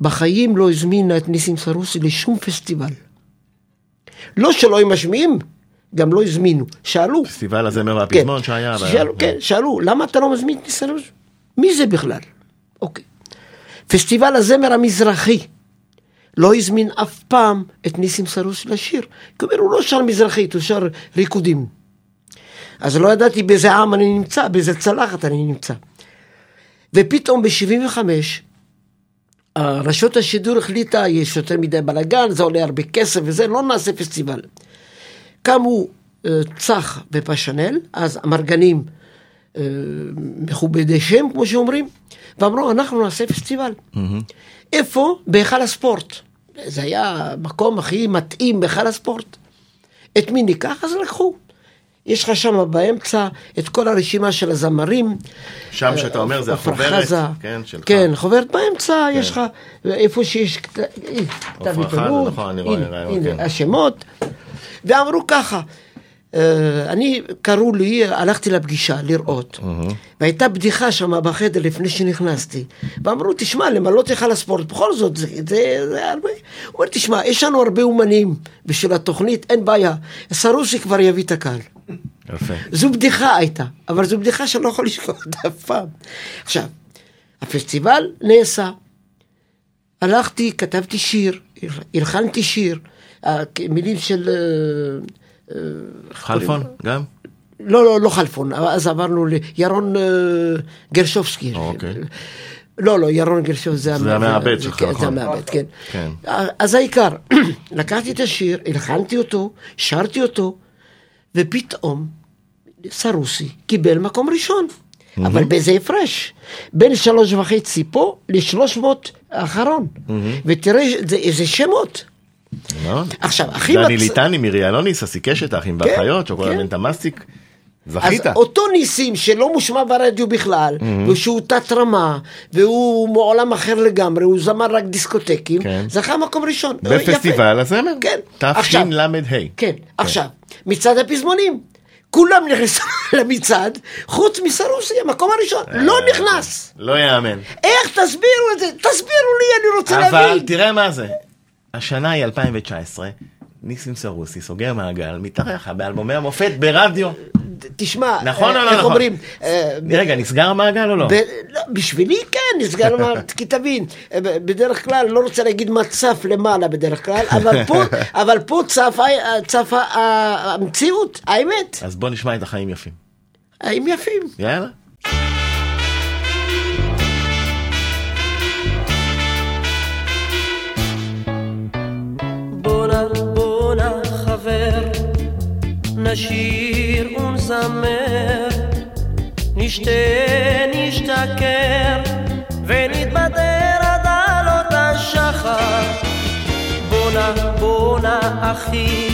Speaker 3: בחיים לא הזמינה את ניסים סרוסי לשום פסטיבל. לא שלא הם משמיעים, גם לא הזמינו. שאלו,
Speaker 2: פסטיבל הזמר והפזמון שהיה. והיה-
Speaker 3: שאלו, כן, שאלו, למה אתה לא מזמין את ניסן רוז? מי זה בכלל? אוקיי. פסטיבל הזמר המזרחי לא הזמין אף פעם את ניסים סרוס לשיר. כי הוא לא שר מזרחית, הוא שר ריקודים. אז לא ידעתי באיזה עם אני נמצא, באיזה צלחת אני נמצא. ופתאום ב-75, רשות השידור החליטה, יש יותר מדי בלאגן, זה עולה הרבה כסף וזה, לא נעשה פסטיבל. קמו אה, צח ופשנל, אז אמרגנים אה, מכובדי שם, כמו שאומרים, ואמרו, אנחנו נעשה פסטיבל. איפה? בהיכל הספורט. זה היה המקום הכי מתאים בהיכל הספורט. את מי ניקח? אז לקחו. יש לך שם באמצע את כל הרשימה של הזמרים.
Speaker 2: שם שאתה אומר זה החוברת. כן, שלך.
Speaker 3: כן, חוברת באמצע, יש לך, איפה שיש כת- אה, כתב עיתונות,
Speaker 2: נכון,
Speaker 3: הנה, הנה,
Speaker 2: כן.
Speaker 3: השמות, ואמרו ככה, אה, אני, קראו לי, הלכתי לפגישה לראות, והייתה בדיחה שם בחדר לפני שנכנסתי, ואמרו, תשמע, למלות לך לספורט, בכל זאת, זה, זה, זה הרבה. הוא אומר, תשמע, יש לנו הרבה אומנים בשביל התוכנית, אין בעיה, סרוסי כבר יביא את הקהל.
Speaker 2: יפה.
Speaker 3: זו בדיחה הייתה, אבל זו בדיחה שאני לא יכול לשכוח אותה אף פעם. עכשיו, הפסטיבל נעשה. הלכתי, כתבתי שיר, הלחנתי שיר, אה, מילים של... אה, אה,
Speaker 2: חלפון? גם?
Speaker 3: לא, לא, לא חלפון, אז עברנו לירון אה, גרשובסקי.
Speaker 2: אוקיי.
Speaker 3: לא, לא, ירון גרשוב זה
Speaker 2: המעבד שלך,
Speaker 3: כן,
Speaker 2: נכון.
Speaker 3: זה המעבד, כן.
Speaker 2: כן.
Speaker 3: אז העיקר, (clears throat) לקחתי את השיר, הלחנתי אותו, שרתי אותו, ופתאום סרוסי קיבל מקום ראשון. אבל באיזה הפרש, בין שלוש וחצי פה לשלוש מאות האחרון. ותראה זה- איזה שמות.
Speaker 2: מאוד.
Speaker 3: עכשיו, הכי
Speaker 2: דני ליטני, מירי אלוני, ססי קשת, האחים
Speaker 3: כן,
Speaker 2: והאחיות, שוקולד
Speaker 3: כן.
Speaker 2: מנטה מסטיק.
Speaker 3: אז
Speaker 2: זכית.
Speaker 3: אותו ניסים שלא מושמע ברדיו בכלל, ושהוא תת רמה, והוא מעולם אחר לגמרי, הוא זמר רק דיסקוטקים,
Speaker 2: כן.
Speaker 3: זכה מקום ראשון. יפה.
Speaker 2: בפסטיבל הזמר.
Speaker 3: כן.
Speaker 2: תשל"ה.
Speaker 3: כן, עכשיו, מצעד הפזמונים. כולם נכנסו (laughs) למצעד, חוץ מסרוסי, המקום הראשון, לא נכנס.
Speaker 2: לא יאמן.
Speaker 3: איך תסבירו את זה? תסבירו לי, אני רוצה
Speaker 2: אבל
Speaker 3: להבין.
Speaker 2: תראה מה זה. השנה היא 2019, ניסים סרוסי סוגר מעגל, מתארח באלבומי המופת ברדיו.
Speaker 3: תשמע,
Speaker 2: נכון
Speaker 3: אה,
Speaker 2: או לא
Speaker 3: איך
Speaker 2: נכון?
Speaker 3: אומרים, אה,
Speaker 2: רגע, נסגר המעגל או לא?
Speaker 3: לא, בשבילי כן, נסגר מה, (laughs) כי תבין, אה, בדרך כלל, לא רוצה להגיד מה צף למעלה בדרך כלל, אבל פה, (laughs) אבל פה צפה, צפה אה, המציאות, האמת,
Speaker 2: אז בוא נשמע את החיים יפים.
Speaker 3: הם יפים.
Speaker 2: יאללה.
Speaker 1: נשיר ונזמר, נשתה נשתכר, ונתבדר עד עלות השחר. בואנה בואנה אחי,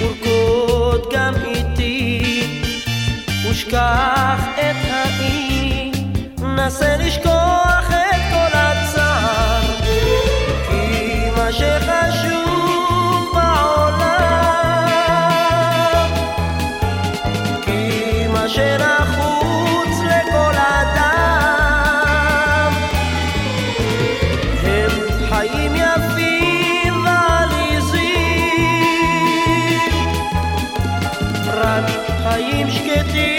Speaker 1: ורקוד גם איתי, ושכח את האי, נסה לשכוח חיים שקטים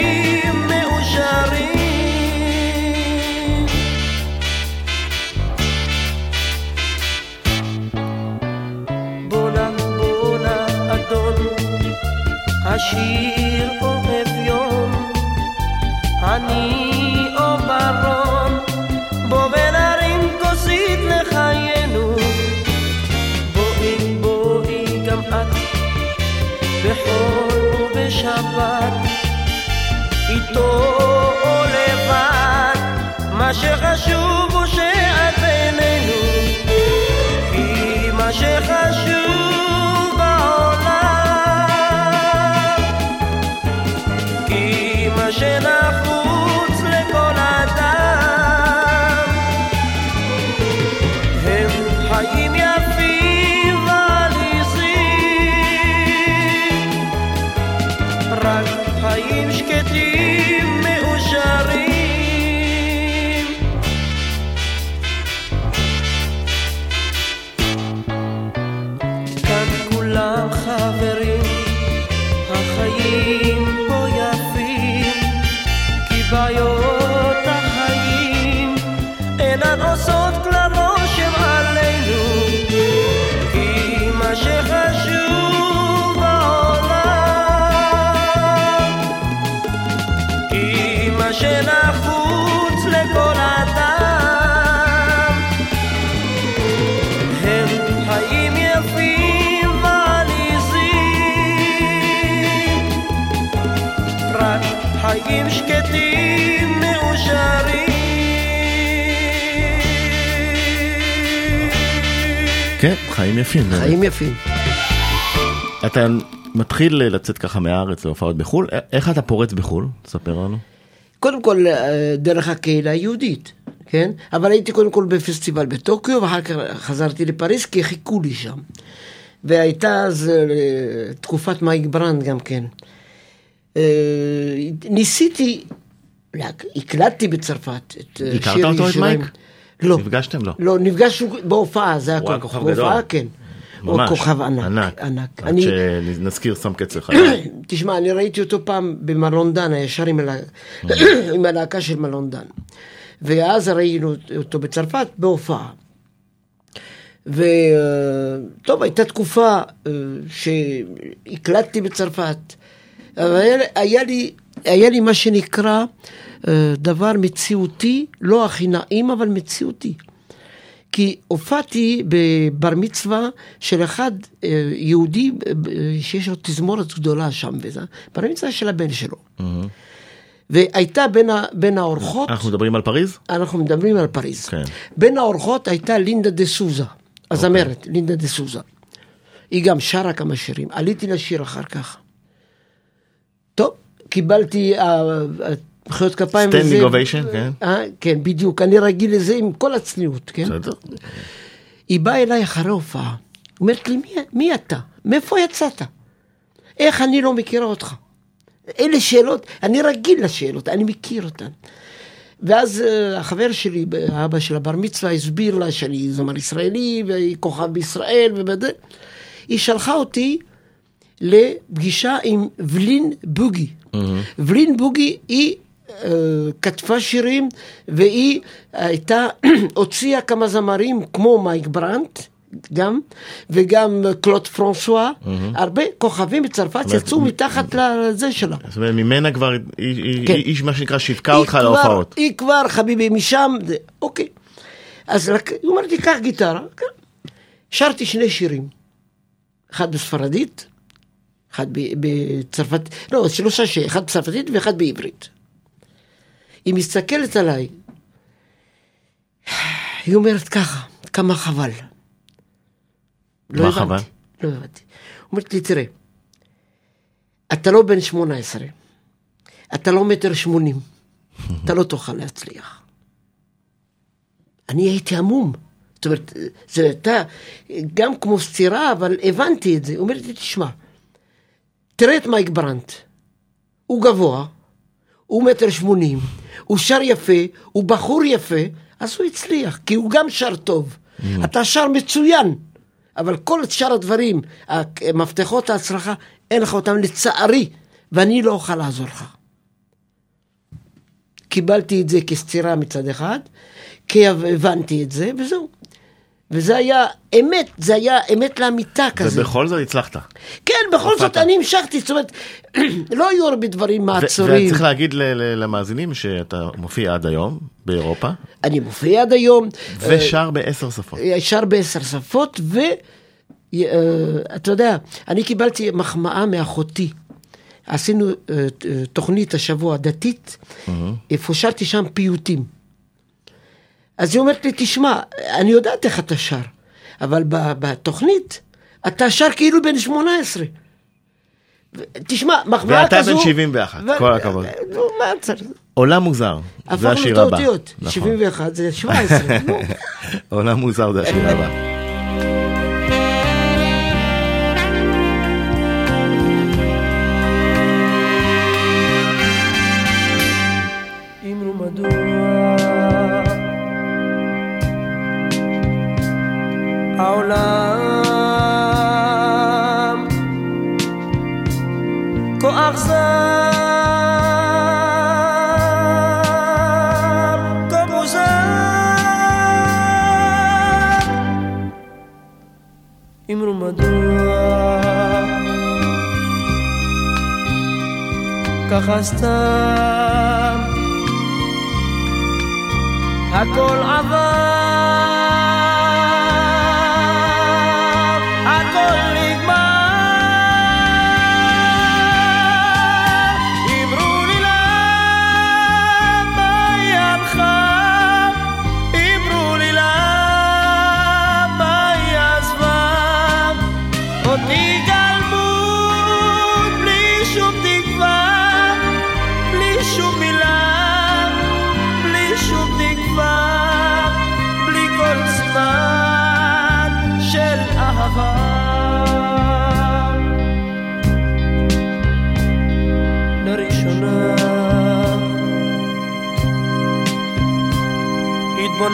Speaker 1: חיים יפים. חיים יפים.
Speaker 2: אתה מתחיל לצאת ככה מהארץ להופעות בחו"ל, איך אתה פורץ בחו"ל? תספר לנו.
Speaker 3: קודם כל אה, דרך הקהילה היהודית, כן? אבל הייתי קודם כל בפסטיבל בטוקיו, ואחר כך חזרתי לפריז כי חיכו לי שם. והייתה אז אה, תקופת מייק ברנד גם כן. אה, ניסיתי, הקלטתי בצרפת את אה,
Speaker 2: הכרת
Speaker 3: שיר
Speaker 2: אותו, את
Speaker 3: ירושלים.
Speaker 2: מייק?
Speaker 3: לא.
Speaker 2: נפגשתם? לא.
Speaker 3: לא, נפגשנו בהופעה, זה
Speaker 2: היה. כוכב
Speaker 3: בהופעה,
Speaker 2: גדול.
Speaker 3: כן.
Speaker 2: ממש.
Speaker 3: הוא כוכב ענק.
Speaker 2: ענק.
Speaker 3: ענק.
Speaker 2: עד
Speaker 3: אני,
Speaker 2: שנזכיר שם קץ לך. (clears throat)
Speaker 3: תשמע, אני ראיתי אותו פעם במלון דן, הישר עם, הלה... (clears throat) עם הלהקה של מלון דן. ואז ראינו אותו בצרפת בהופעה. וטוב, הייתה תקופה אה, שהקלטתי בצרפת, אבל היה, היה, לי, היה לי מה שנקרא דבר מציאותי, לא הכי נעים, אבל מציאותי. כי הופעתי בבר מצווה של אחד אה, יהודי אה, אה, שיש לו תזמורת גדולה שם, וזה, בר מצווה של הבן שלו. והייתה בין, ה, בין האורחות,
Speaker 2: אנחנו מדברים על פריז?
Speaker 3: אנחנו מדברים על פריז.
Speaker 2: כן.
Speaker 3: בין האורחות הייתה לינדה דה סוזה, הזמרת, לינדה דה סוזה. היא גם שרה כמה שירים, עליתי לשיר אחר כך. טוב, קיבלתי אה, אה, מחיאות כפיים.
Speaker 2: Standing
Speaker 3: וזה-
Speaker 2: ovation, כן.
Speaker 3: אה, כן, בדיוק, אני רגיל לזה עם כל הצניעות, כן?
Speaker 2: בסדר.
Speaker 3: היא באה אליי אחרי הופעה, אומרת לי, מי, מי אתה? מאיפה יצאת? איך אני לא מכירה אותך? אלה שאלות, אני רגיל לשאלות, אני מכיר אותן. ואז uh, החבר שלי, האבא של הבר מצווה, הסביר לה שאני זמר ישראלי, והיא כוכב בישראל, ובזה. היא שלחה אותי לפגישה עם ולין בוגי. ולין בוגי היא כתבה שירים, והיא הייתה, (clears throat) הוציאה כמה זמרים כמו מייק ברנט. גם, וגם קלוט פרנסואה, הרבה כוכבים בצרפת יצאו מתחת לזה שלה.
Speaker 2: זאת אומרת, ממנה כבר, היא-
Speaker 3: כן.
Speaker 2: היא- מה שנקרא שיווקה אותך להופעות.
Speaker 3: היא כבר, חביבי, משם, זה, אוקיי. אז היא אומרת לי, קח גיטרה. כן. שרתי שני שירים. אחד בספרדית, אחד ב- בצרפת, לא, שלושה ש... אחד בצרפתית ואחד בעברית. היא מסתכלת עליי, היא אומרת ככה, כמה חבל. לא
Speaker 2: מה
Speaker 3: הבנתי,
Speaker 2: חבל?
Speaker 3: לא הבנתי. אומרת לי, תראה, אתה לא בן 18, אתה לא מטר שמונים, אתה לא תוכל להצליח. אני הייתי המום. זאת אומרת, זה הייתה גם כמו סתירה, אבל הבנתי את זה. אומרת לי, תשמע, תראה את מייק ברנט. הוא גבוה, הוא מטר שמונים, הוא שר יפה, הוא בחור יפה, אז הוא הצליח, כי הוא גם שר טוב. אתה שר מצוין, אבל כל שאר הדברים, מפתחות ההצלחה, אין לך אותם לצערי, ואני לא אוכל לעזור לך. קיבלתי את זה כסתירה מצד אחד, כי הבנתי את זה, וזהו. וזה היה אמת, זה היה אמת לאמיתה כזה.
Speaker 2: ובכל זאת הצלחת.
Speaker 3: כן, בכל זאת. אני המשכתי, זאת אומרת, (clears throat) לא היו הרבה דברים מעצורים.
Speaker 2: וצריך להגיד למאזינים שאתה מופיע עד היום באירופה,
Speaker 3: אני מופיע עד היום,
Speaker 2: ושר בעשר שפות.
Speaker 3: אה, שר בעשר שפות, ואתה יודע, אני קיבלתי מחמאה מאחותי. עשינו אה, אה, תוכנית השבוע דתית, איפה שרתי שם פיוטים. אז היא אומרת לי, תשמע, אני יודעת איך אתה שר, אבל בתוכנית אתה שר כאילו בן 18. ו- תשמע, מחמאה
Speaker 2: ואתה
Speaker 3: כזו...
Speaker 2: בן 71,
Speaker 3: ו-
Speaker 2: כל הכבוד.
Speaker 3: נו, מה צריך?
Speaker 2: עולם מוזר, זה
Speaker 3: הפכנו את
Speaker 2: השיר הבא.
Speaker 3: האותיות,
Speaker 2: נכון.
Speaker 3: 71 זה 17, נו. (laughs)
Speaker 2: עולם מוזר זה השיר (laughs) הבא.
Speaker 1: ככה סתם. הכל עבר,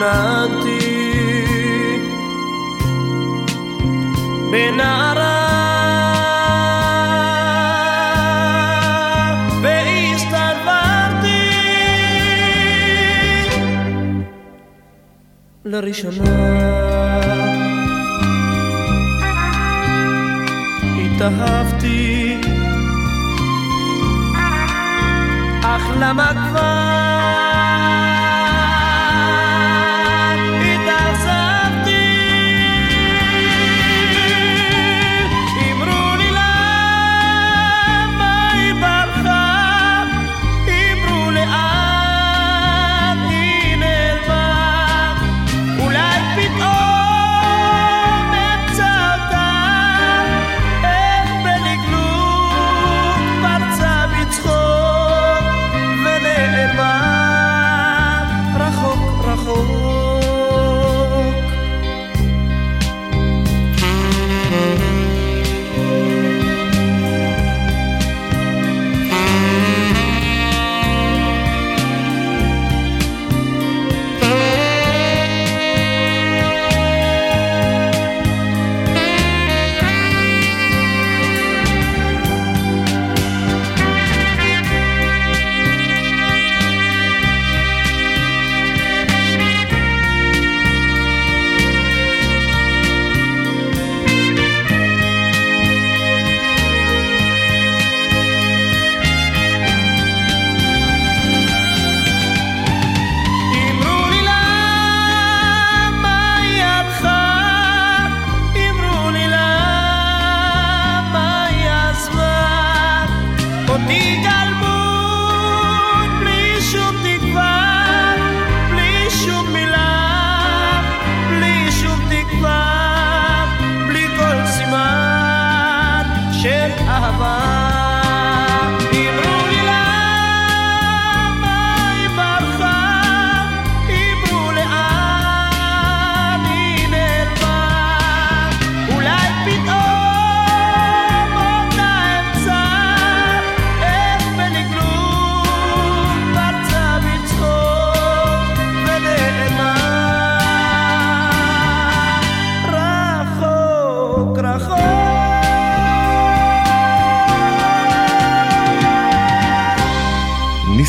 Speaker 1: התבוננתי בנערה והסתלברתי לראשונה התאהבתי אך למה כבר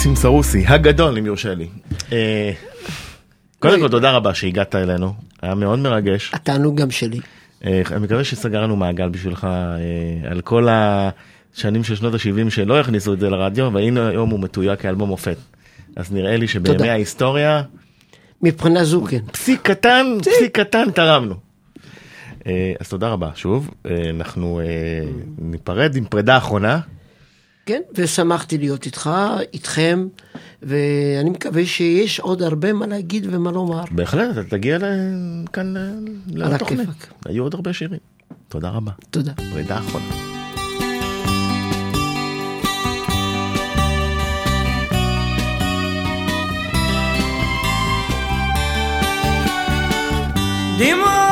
Speaker 2: ניסים סרוסי, הגדול אם יורשה לי. אה, קודם כל תודה רבה שהגעת אלינו, היה מאוד מרגש.
Speaker 3: התענוג גם שלי.
Speaker 2: אה, אני מקווה שסגרנו מעגל בשבילך אה, על כל השנים של שנות ה-70 שלא הכניסו את זה לרדיו, והנה היום הוא מתויג כאלבום מופת. אז נראה לי שבימי. ההיסטוריה,
Speaker 3: מבחינה זו כן.
Speaker 2: פסיק קטן, פסיק קטן תרמנו. אז תודה רבה שוב, אנחנו ניפרד עם פרידה אחרונה.
Speaker 3: כן, ושמחתי להיות איתך, איתכם, ואני מקווה שיש עוד הרבה מה להגיד ומה לומר.
Speaker 2: בהחלט, אתה תגיע כאן לתוכנית. היו עוד הרבה שירים. תודה רבה.
Speaker 3: תודה.
Speaker 2: פרידה אחרונה.
Speaker 1: דמעה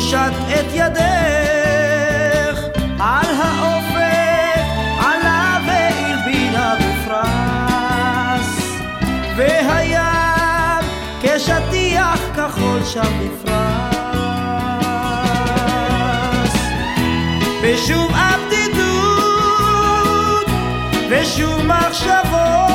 Speaker 1: הושט את ידך על האופק עלה והלבינה בפרס והים כשטיח כחול שם נפרס ושוב הבדידות, ושוב מחשבות,